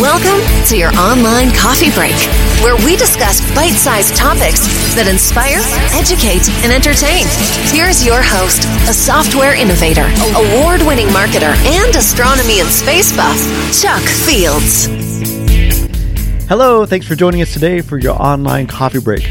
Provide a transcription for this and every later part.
Welcome to your online coffee break, where we discuss bite sized topics that inspire, educate, and entertain. Here's your host, a software innovator, award winning marketer, and astronomy and space buff, Chuck Fields. Hello, thanks for joining us today for your online coffee break.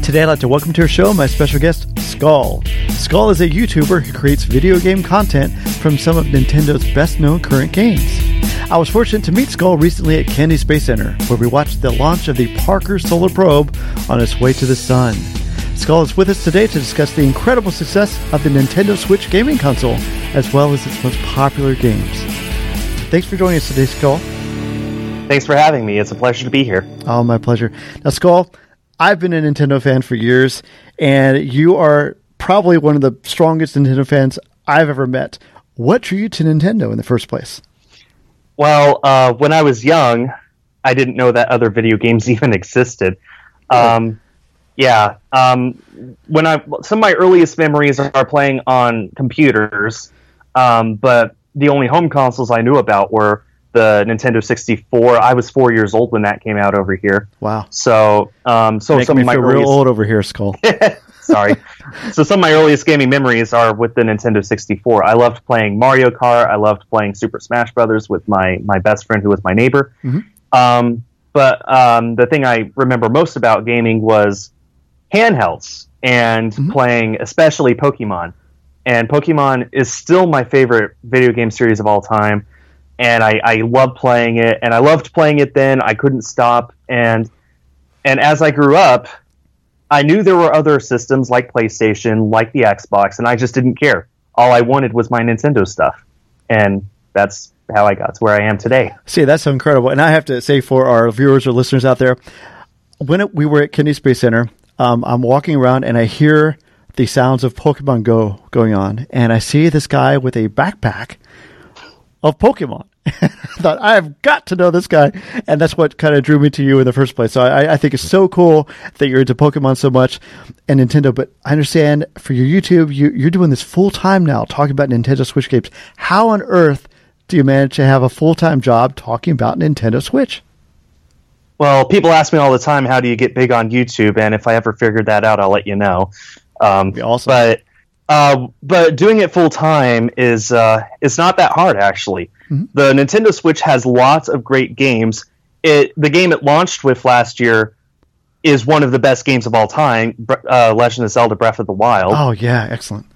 Today, I'd like to welcome to our show my special guest, Skul. Skul is a YouTuber who creates video game content from some of Nintendo's best known current games. I was fortunate to meet Skul recently at Kennedy Space Center, where we watched the launch of the Parker Solar Probe on its way to the Sun. Skul is with us today to discuss the incredible success of the Nintendo Switch gaming console, as well as its most popular games. Thanks for joining us today, Skul. Thanks for having me. It's a pleasure to be here. Oh, my pleasure. Now, Skul, I've been a Nintendo fan for years, and you are probably one of the strongest Nintendo fans I've ever met. What drew you to Nintendo in the first place? Well, uh, when I was young, I didn't know that other video games even existed. Um, yeah, um, when I some of my earliest memories are playing on computers, um, but the only home consoles I knew about were the Nintendo 64. I was four years old when that came out over here. Wow. So, um, so some me of my feel earliest, real old over here, Skul. Sorry. so some of my earliest gaming memories are with the Nintendo 64. I loved playing Mario Kart. I loved playing Super Smash Brothers with my my best friend who was my neighbor. Mhm. Um, but um, the thing I remember most about gaming was handhelds and Mhm. playing, especially Pokemon. And Pokemon is still my favorite video game series of all time. And I, I love playing it, and I loved playing it then. I couldn't stop, and and as I grew up, I knew there were other systems like PlayStation, like the Xbox, and I just didn't care. All I wanted was my Nintendo stuff, and that's how I got to where I am today. See, that's incredible. And I have to say for our viewers or listeners out there, when it, we were at Kennedy Space Center, um, I'm walking around and I hear the sounds of Pokemon Go going on, and I see this guy with a backpack of Pokemon. I thought I have got to know this guy, and that's what kind of drew me to you in the first place. So I, I think it's so cool that you're into Pokemon so much and Nintendo. But I understand for your YouTube, you, you're doing this full time now, talking about Nintendo Switch games. How on earth do you manage to have a full time job talking about Nintendo Switch? Well, people ask me all the time, how do you get big on YouTube? And if I ever figured that out, I'll let you know. Um, awesome. But uh, but doing it full time is uh, it's not that hard actually. Mhm. The Nintendo Switch has lots of great games. It the game it launched with last year is one of the best games of all time. Uh, Legend of Zelda: Breath of the Wild. Oh yeah, excellent.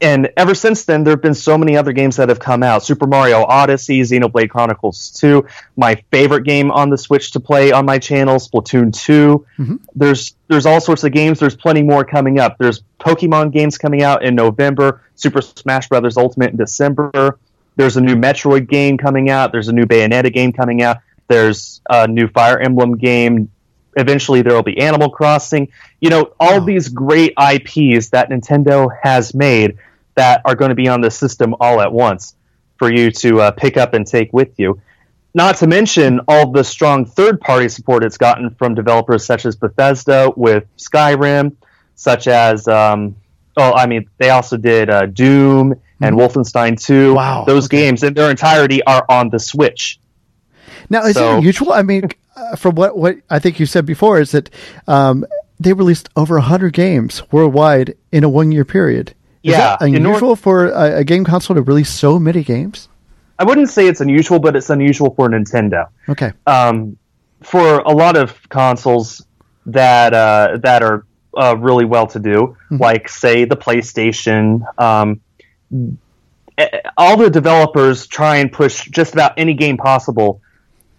And ever since then, there have been so many other games that have come out: Super Mario Odyssey, Xenoblade Chronicles Two, my favorite game on the Switch to play on my channel, Splatoon 2 Mhm. There's there's all sorts of games. There's plenty more coming up. There's Pokemon games coming out in November. Super Smash Brothers Ultimate in December. There's a new Metroid game coming out. There's a new Bayonetta game coming out. There's a new Fire Emblem game. Eventually, there will be Animal Crossing. You know, all Wow. these great IPs that Nintendo has made that are going to be on the system all at once for you to uh, pick up and take with you. Not to mention all the strong third party support it's gotten from developers such as Bethesda with Skyrim, such as, um, oh, I mean, they also did uh, Doom and Wolfenstein 2. Wow, Those okay. games in their entirety are on the Switch. Now, is So- it unusual? I mean, uh, from what what I think you said before, is that um, they released over hundred games worldwide in a one year period. Is Yeah, that in nor- unusual for a, a game console to release so many games? I wouldn't say it's unusual, but it's unusual for Nintendo. Okay, um, for a lot of consoles that uh, that are uh, really well to do, Mhm. like say the PlayStation. Um, all the developers try and push just about any game possible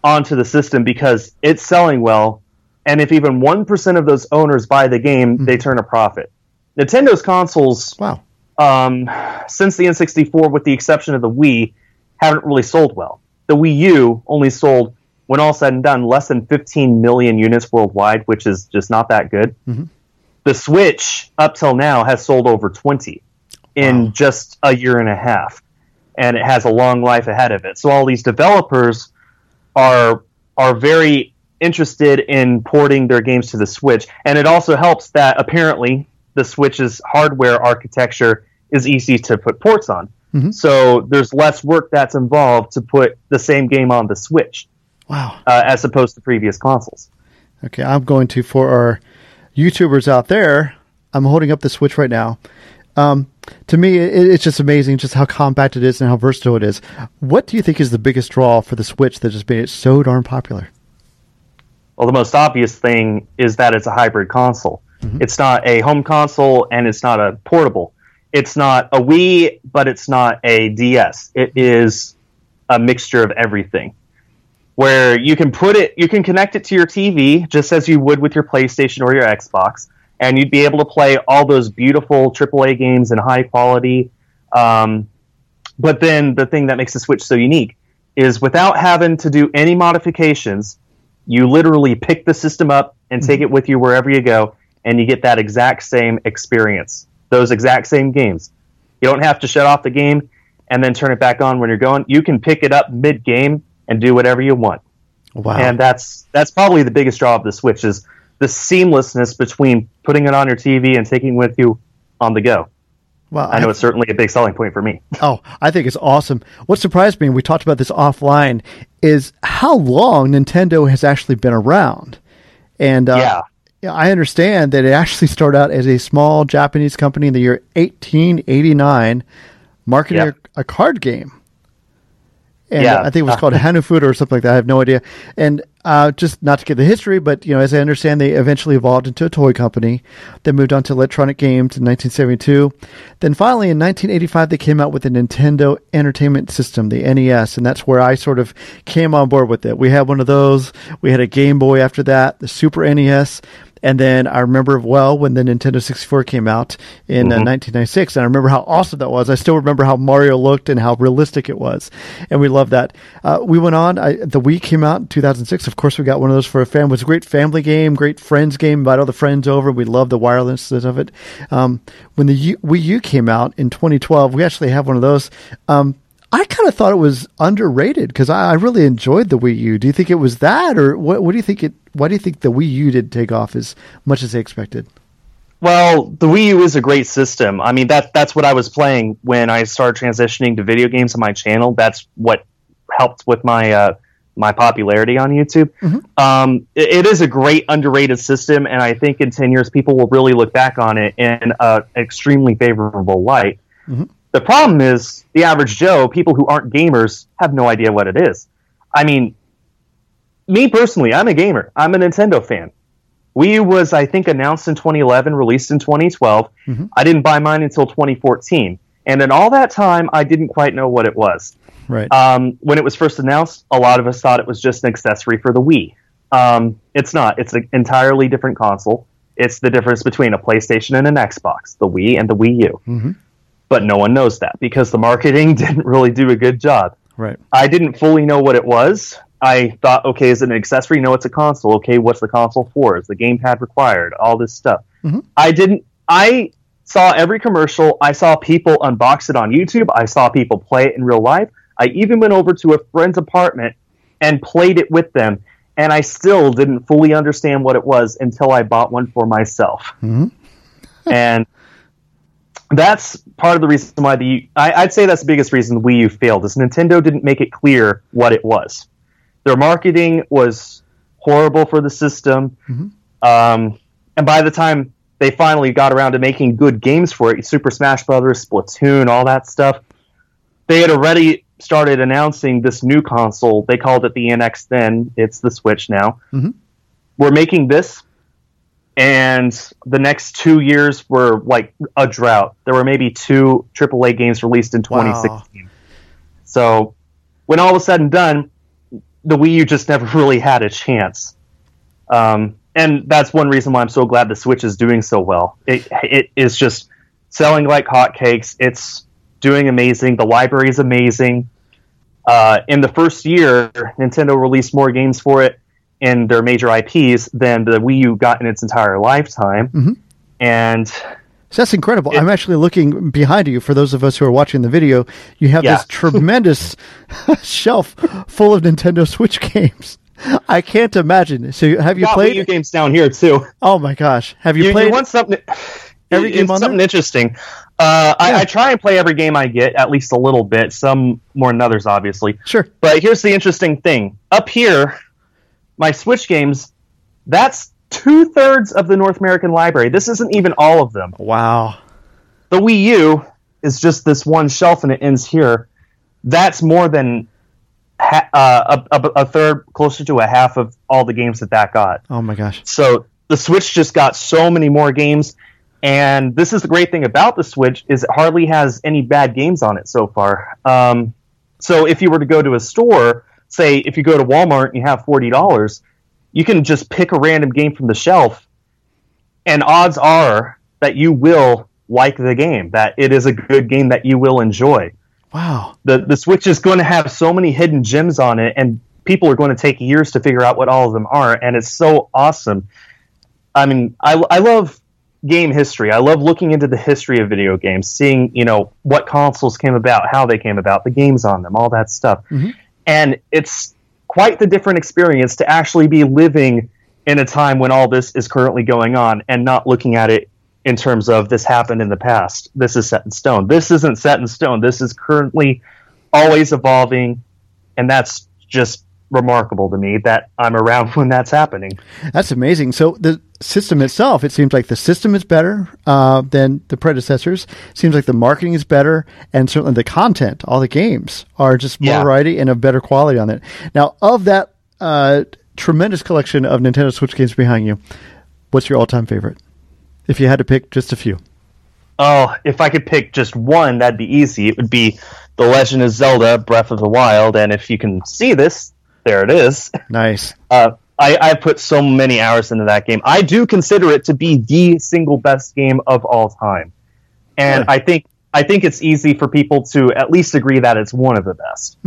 onto the system because it's selling well, and if even one percent of those owners buy the game, they turn a profit. Nintendo's consoles wow. um, since the N64, with the exception of the Wii, haven't really sold well. The Wii U only sold, when all said and done, less than 15 million units worldwide, which is just not that good. Mhm. The Switch, up till now, has sold over 20 in Wow. just a year and a half, and it has a long life ahead of it. So all these developers are are very interested in porting their games to the Switch, and it also helps that apparently the Switch's hardware architecture is easy to put ports on. Mhm. So there's less work that's involved to put the same game on the Switch. Wow. uh, as opposed to previous consoles. Okay, I'm going to for our YouTubers out there. I'm holding up the Switch right now. Um, to me, it, it's just amazing just how compact it is and how versatile it is. What do you think is the biggest draw for the Switch that just made it so darn popular? Well, the most obvious thing is that it's a hybrid console. It's not a home console and it's not a portable. It's not a Wii, but it's not a DS. It is a mixture of everything. Where you can put it, you can connect it to your TV just as you would with your PlayStation or your Xbox, and you'd be able to play all those beautiful AAA games in high quality. Um, but then the thing that makes the Switch so unique is without having to do any modifications, you literally pick the system up and take it with you wherever you go, and you get that exact same experience, those exact same games. You don't have to shut off the game and then turn it back on when you're going. You can pick it up mid game and do whatever you want. Wow. And that's that's probably the biggest draw of the Switch is the seamlessness between putting it on your TV and taking it with you on the go. well, I know it's certainly a big selling point for me. Oh, I think it's awesome. What surprised me, and we talked about this offline, is how long Nintendo has actually been around. And uh, Yeah. yeah, I understand that it actually started out as a small Japanese company in the year 1889, marketing Yep. a, a card game. And Yeah. I think it was called Hanafuda or something like that. I have no idea. And uh, just not to get the history, but you know, as I understand, they eventually evolved into a toy company. They moved on to electronic games in 1972. Then finally, in 1985, they came out with the Nintendo Entertainment System, the NES, and that's where I sort of came on board with it. We had one of those. We had a Game Boy after that, the Super NES. And then I remember well when the Nintendo 64 came out in uh, 1996, and I remember how awesome that was. I still remember how Mario looked and how realistic it was, and we loved that. Uh, we went on. I, the Wii came out in 2006. Of course, we got one of those for a family. It was a great family game, great friends game. Invite all the friends over. We loved the wirelessness of it. Um, when the U- Wii U came out in 2012, we actually have one of those. Um, I kind of thought it was underrated because I, I really enjoyed the Wii U. Do you think it was that, or what? What do you think it? Why do you think the Wii U didn't take off as much as they expected? Well, the Wii U is a great system. I mean, that that's what I was playing when I started transitioning to video games on my channel. That's what helped with my uh, my popularity on YouTube. Um, it, it is a great underrated system, and I think in ten years people will really look back on it in an extremely favorable light. The problem is the average Joe, people who aren't gamers, have no idea what it is. I mean, me personally, I'm a gamer. I'm a Nintendo fan. Wii U was, I think, announced in 2011, released in 2012. I didn't buy mine until 2014. And in all that time, I didn't quite know what it was. Right. Um, when it was first announced, a lot of us thought it was just an accessory for the Wii. Um, it's not. It's an entirely different console. It's the difference between a PlayStation and an Xbox, the Wii and the Wii U. But no one knows that because the marketing didn't really do a good job. right. I didn't fully know what it was. I thought, okay, is it an accessory? No, it's a console. Okay, what's the console for? Is the gamepad required? All this stuff. Mm-hmm. I didn't. I saw every commercial. I saw people unbox it on YouTube. I saw people play it in real life. I even went over to a friend's apartment and played it with them. And I still didn't fully understand what it was until I bought one for myself. Mm-hmm. and that's part of the reason why the I, I'd say that's the biggest reason the Wii U failed is Nintendo didn't make it clear what it was. Their marketing was horrible for the system, um, and by the time they finally got around to making good games for it, Super Smash Brothers, Splatoon, all that stuff, they had already started announcing this new console. They called it the NX then. It's the Switch now. We're making this and the next two years were like a drought. There were maybe two AAA games released in 2016. So when all was said and done, the Wii U just never really had a chance. Um, and that's one reason why I'm so glad the Switch is doing so well. It, it is just selling like hotcakes. It's doing amazing. The library is amazing. Uh, in the first year, Nintendo released more games for it in their major IPs than the Wii U got in its entire lifetime. And So that's incredible. I'm actually looking behind you. For those of us who are watching the video, you have Yeah. this tremendous shelf full of Nintendo Switch games. I can't imagine. So have you got Wii? U games down here too. oh my gosh, have you, You, played? you want something? every game on something there? interesting. Uh, Yeah. I, I try and play every game I get at least a little bit. Some more than others, obviously. Sure. But here's the interesting thing: up here, my Switch games. That's two thirds of the North American library. This isn't even all of them. Wow. The Wii U is just this one shelf, and it ends here. That's more than ha- uh, a, a, a third, closer to a half of all the games that that got. Oh my gosh. So the Switch just got so many more games, and this is the great thing about the Switch is it hardly has any bad games on it so far. Um, so if you were to go to a store, say if you go to Walmart and you have forty dollars, you can just pick a random game from the shelf, and odds are that you will like the game, that it is a good game that you will enjoy Wow. the the Switch is going to have so many hidden gems on it, and people are going to take years to figure out what all of them are, and it's so awesome. I mean, I, I love game history. I love looking into the history of video games, seeing you know what consoles came about, how they came about, the games on them, all that stuff, mm-hmm. And it's quite the different experience to actually be living in a time when all this is currently going on and not looking at it in terms of this happened in the past. This is set in stone. This isn't set in stone. This is currently always evolving, and that's just remarkable to me that I'm around when that's happening. That's amazing. So the system itself, it seems like the system is better uh, than the predecessors. Seems like the marketing is better, and certainly the content, all the games are just more Yeah. variety and of better quality on it. Now, of that uh, tremendous collection of Nintendo Switch games behind you, what's your all-time favorite? If you had to pick just a few. Oh, if I could pick just one, that'd be easy. It would be The Legend of Zelda: Breath of the Wild, and if you can see this, there it is. Nice. Uh, I, I put so many hours into that game. I do consider it to be the single best game of all time, and Really? I think I think it's easy for people to at least agree that it's one of the best.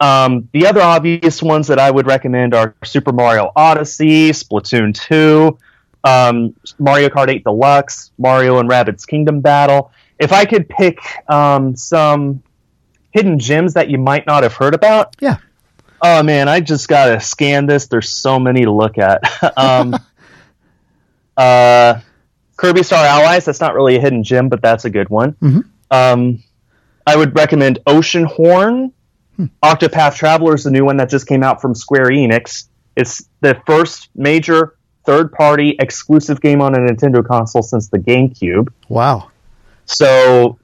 Um, the other obvious ones that I would recommend are Super Mario Odyssey, Splatoon 2, um, Mario Kart 8 Deluxe, Mario and Rabbids Kingdom Battle. If I could pick um, some hidden gems that you might not have heard about, Yeah. Oh man, I just gotta scan this. There's so many to look at. um, uh, Kirby Star Allies. That's not really a hidden gem, but that's a good one. Mhm. Um, I would recommend Oceanhorn. Octopath Traveler is the new one that just came out from Square Enix. It's the first major third-party exclusive game on a Nintendo console since the GameCube. Wow. So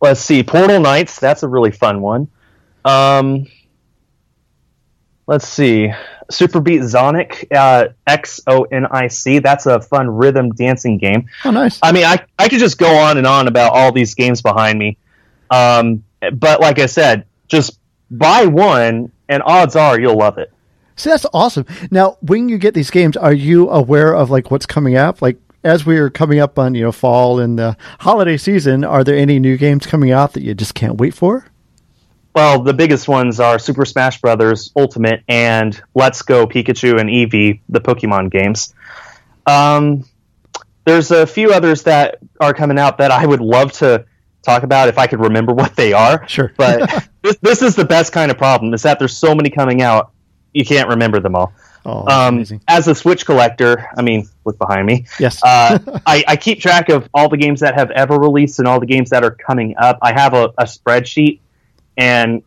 let's see, Portal Knights. That's a really fun one. Um, let's see, Super Beat Xonic, uh, X O N I C. That's a fun rhythm dancing game. Oh, nice. I mean, I I could just go on and on about all these games behind me. Um, but like I said, just buy one, and odds are you'll love it. See, that's awesome. Now, when you get these games, are you aware of like what's coming up? Like as we are coming up on you know fall and the holiday season, are there any new games coming out that you just can't wait for? Well, the biggest ones are Super Smash Brothers Ultimate and Let's Go Pikachu and Eevee, the Pokemon games. Um, there's a few others that are coming out that I would love to talk about if I could remember what they are. Sure. But this, this is the best kind of problem is that there's so many coming out, you can't remember them all. Oh, Um, as a Switch collector, I mean, look behind me. Yes. Uh, I, I keep track of all the games that have ever released and all the games that are coming up. I have a, a spreadsheet, and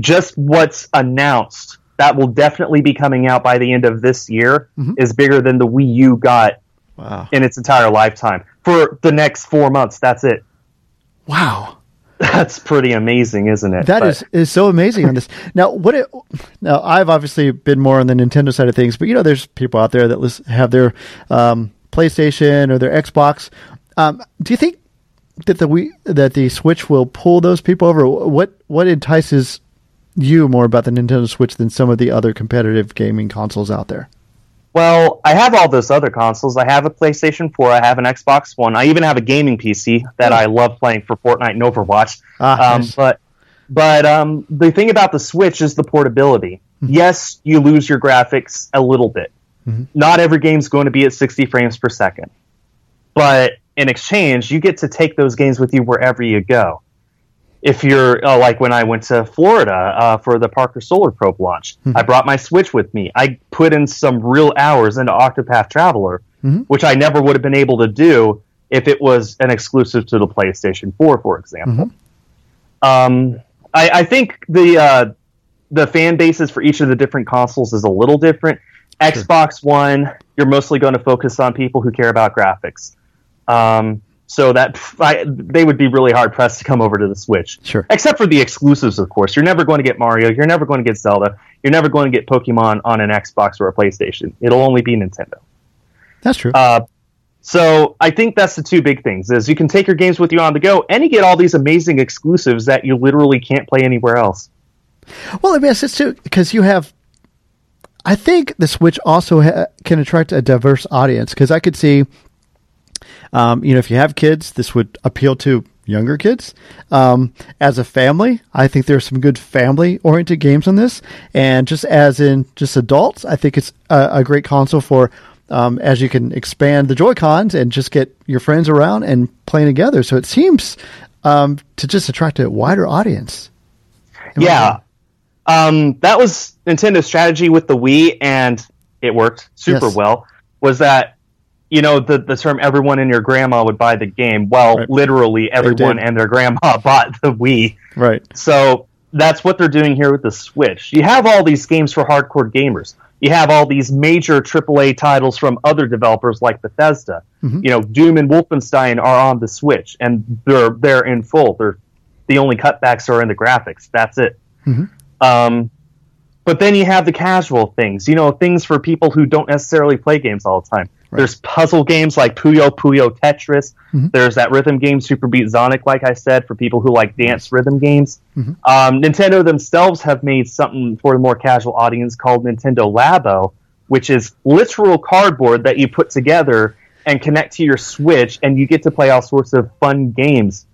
just what's announced that will definitely be coming out by the end of this year Mhm. is bigger than the Wii U got wow. in its entire lifetime. For the next four months, that's it. Wow. That's pretty amazing, isn't it? That But- is is so amazing on this. Now, what? It, now, I've obviously been more on the Nintendo side of things, but you know, there's people out there that have their um, PlayStation or their Xbox. Um, do you think that the we that the Switch will pull those people over? What what entices you more about the Nintendo Switch than some of the other competitive gaming consoles out there? Well, I have all those other consoles. I have a PlayStation 4. I have an Xbox One. I even have a gaming PC that I love playing for Fortnite and Overwatch. Ah, um, nice. But but um, the thing about the Switch is the portability. Yes, you lose your graphics a little bit. Not every game's going to be at 60 frames per second. But in exchange, you get to take those games with you wherever you go. If you're uh, like when I went to Florida uh, for the Parker Solar Probe launch, I brought my Switch with me. I put in some real hours into Octopath Traveler, Mhm. which I never would have been able to do if it was an exclusive to the PlayStation 4, for example. Um, I, I think the uh, the fan bases for each of the different consoles is a little different. Xbox One, you're mostly going to focus on people who care about graphics. Um, so that I, they would be really hard pressed to come over to the Switch. Sure. Except for the exclusives, of course. You're never going to get Mario. You're never going to get Zelda. You're never going to get Pokemon on an Xbox or a PlayStation. It'll only be Nintendo. That's true. Uh, so I think that's the two big things: is you can take your games with you on the go, and you get all these amazing exclusives that you literally can't play anywhere else. Well, I mean, it's too because you have. I think the Switch also ha- can attract a diverse audience because I could see, um, you know, if you have kids, this would appeal to younger kids. Um, as a family, I think there's some good family-oriented games on this, and just as in just adults, I think it's a, a great console for. Um, as you can expand the Joy Cons and just get your friends around and playing together, so it seems um, to just attract a wider audience. Yeah, um, that was Nintendo's strategy with the Wii, and it worked super Yes. well. Was that you know the the term "everyone and your grandma would buy the game"? Well, Right. literally everyone and their grandma bought the Wii. Right. So that's what they're doing here with the Switch. You have all these games for hardcore gamers. You have all these major AAA titles from other developers like Bethesda. You know, Doom and Wolfenstein are on the Switch, and they're they're in full. They're the only cutbacks are in the graphics. That's it. Um, but then you have the casual things, you know, things for people who don't necessarily play games all the time. There's puzzle games like Puyo Puyo Tetris. There's that rhythm game Super Beat Xonic, like I said, for people who like dance rhythm games. Um, Nintendo themselves have made something for the more casual audience called Nintendo Labo, which is literal cardboard that you put together and connect to your Switch, and you get to play all sorts of fun games.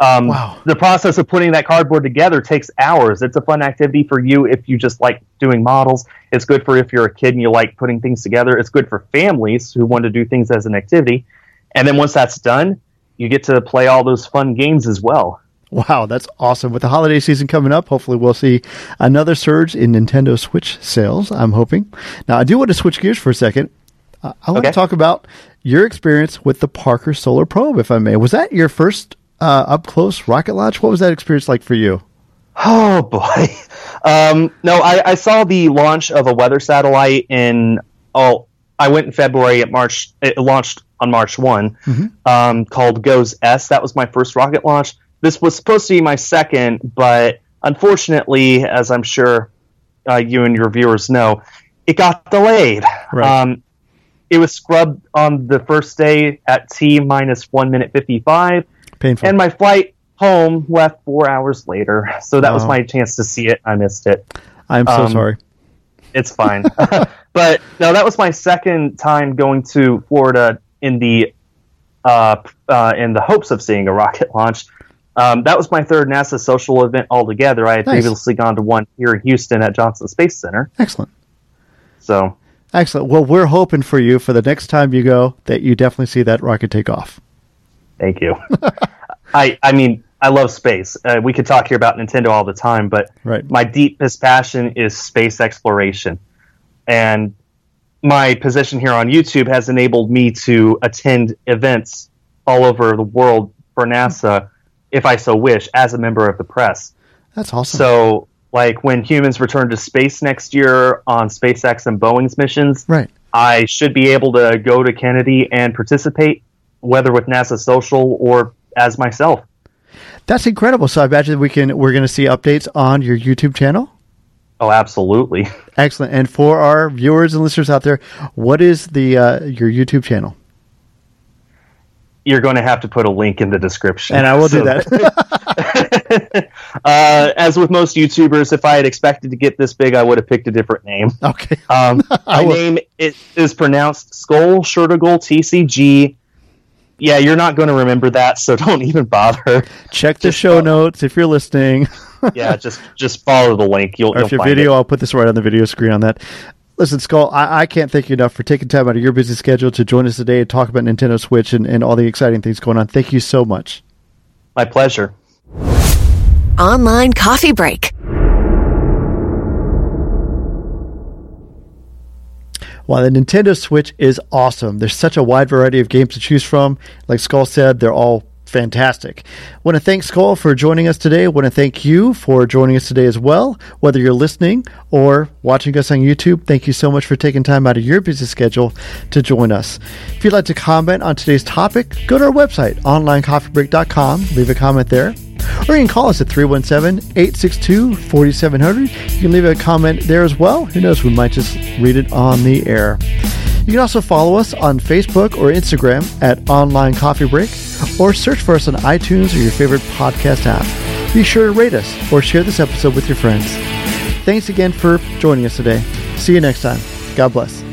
Um, Wow. The process of putting that cardboard together takes hours. It's a fun activity for you if you just like doing models. It's good for if you're a kid and you like putting things together. It's good for families who want to do things as an activity. And then once that's done, you get to play all those fun games as well. Wow, that's awesome. With the holiday season coming up, hopefully we'll see another surge in Nintendo Switch sales, I'm hoping. Now, I do want to switch gears for a second. Uh, I want to talk about your experience with the Parker Solar Probe, if I may. Was that your first uh, up close rocket launch? What was that experience like for you? Oh boy. Um, no, I, I saw the launch of a weather satellite in. Oh, I went in February. At March, it launched on March one, um, called GOES S. That was my first rocket launch. This was supposed to be my second, but unfortunately, as I'm sure uh, you and your viewers know, it got delayed. Right. Um, it was scrubbed on the first day at T minus one minute fifty five Painful. and my flight home left four hours later. So that was my chance to see it. I missed it. I'm so um, sorry. It's fine. but no, that was my second time going to Florida in the uh, uh, in the hopes of seeing a rocket launch. Um, that was my third NASA social event altogether. I had Nice. previously gone to one here in Houston at Johnson Space Center. Excellent. So Excellent. Well, we're hoping for you for the next time you go that you definitely see that rocket take off. Thank you. I I mean I love space. Uh, we could talk here about Nintendo all the time, but Right. my deepest passion is space exploration. And my position here on YouTube has enabled me to attend events all over the world for NASA, if I so wish, as a member of the press. That's awesome. So, like when humans return to space next year on SpaceX and Boeing's missions, right. I should be able to go to Kennedy and participate, whether with NASA Social or as myself. That's incredible. So I imagine we can we're going to see updates on your YouTube channel. Oh, absolutely. Excellent. And for our viewers and listeners out there, what is the uh, your YouTube channel? You're going to have to put a link in the description. And I will do that. uh, as with most YouTubers, if I had expected to get this big, I would have picked a different name. okay. Um, my name is, is pronounced Skul Shurtugal TCG. Yeah, you're not going to remember that, so don't even bother. Check the just show follow- notes if you're listening. Yeah, just just follow the link. You'll, or you'll if your video, it. I'll put this right on the video screen on that. Listen, Skul, I, I can't thank you enough for taking time out of your busy schedule to join us today and talk about Nintendo Switch and, and all the exciting things going on. Thank you so much. My pleasure. Online coffee break. While the Nintendo Switch is awesome, there's such a wide variety of games to choose from. Like Skul said, they're all fantastic. Want to thank Skul for joining us today. Want to thank you for joining us today as well. Whether you're listening or watching us on YouTube, thank you so much for taking time out of your busy schedule to join us. If you'd like to comment on today's topic, go to our website, onlinecoffeebreak.com, leave a comment there. Or you can call us at 317 862 4700. You can leave a comment there as well. Who knows, we might just read it on the air. You can also follow us on Facebook or Instagram at Online Coffee Break, or search for us on iTunes or your favorite podcast app. Be sure to rate us or share this episode with your friends. Thanks again for joining us today. See you next time. God bless.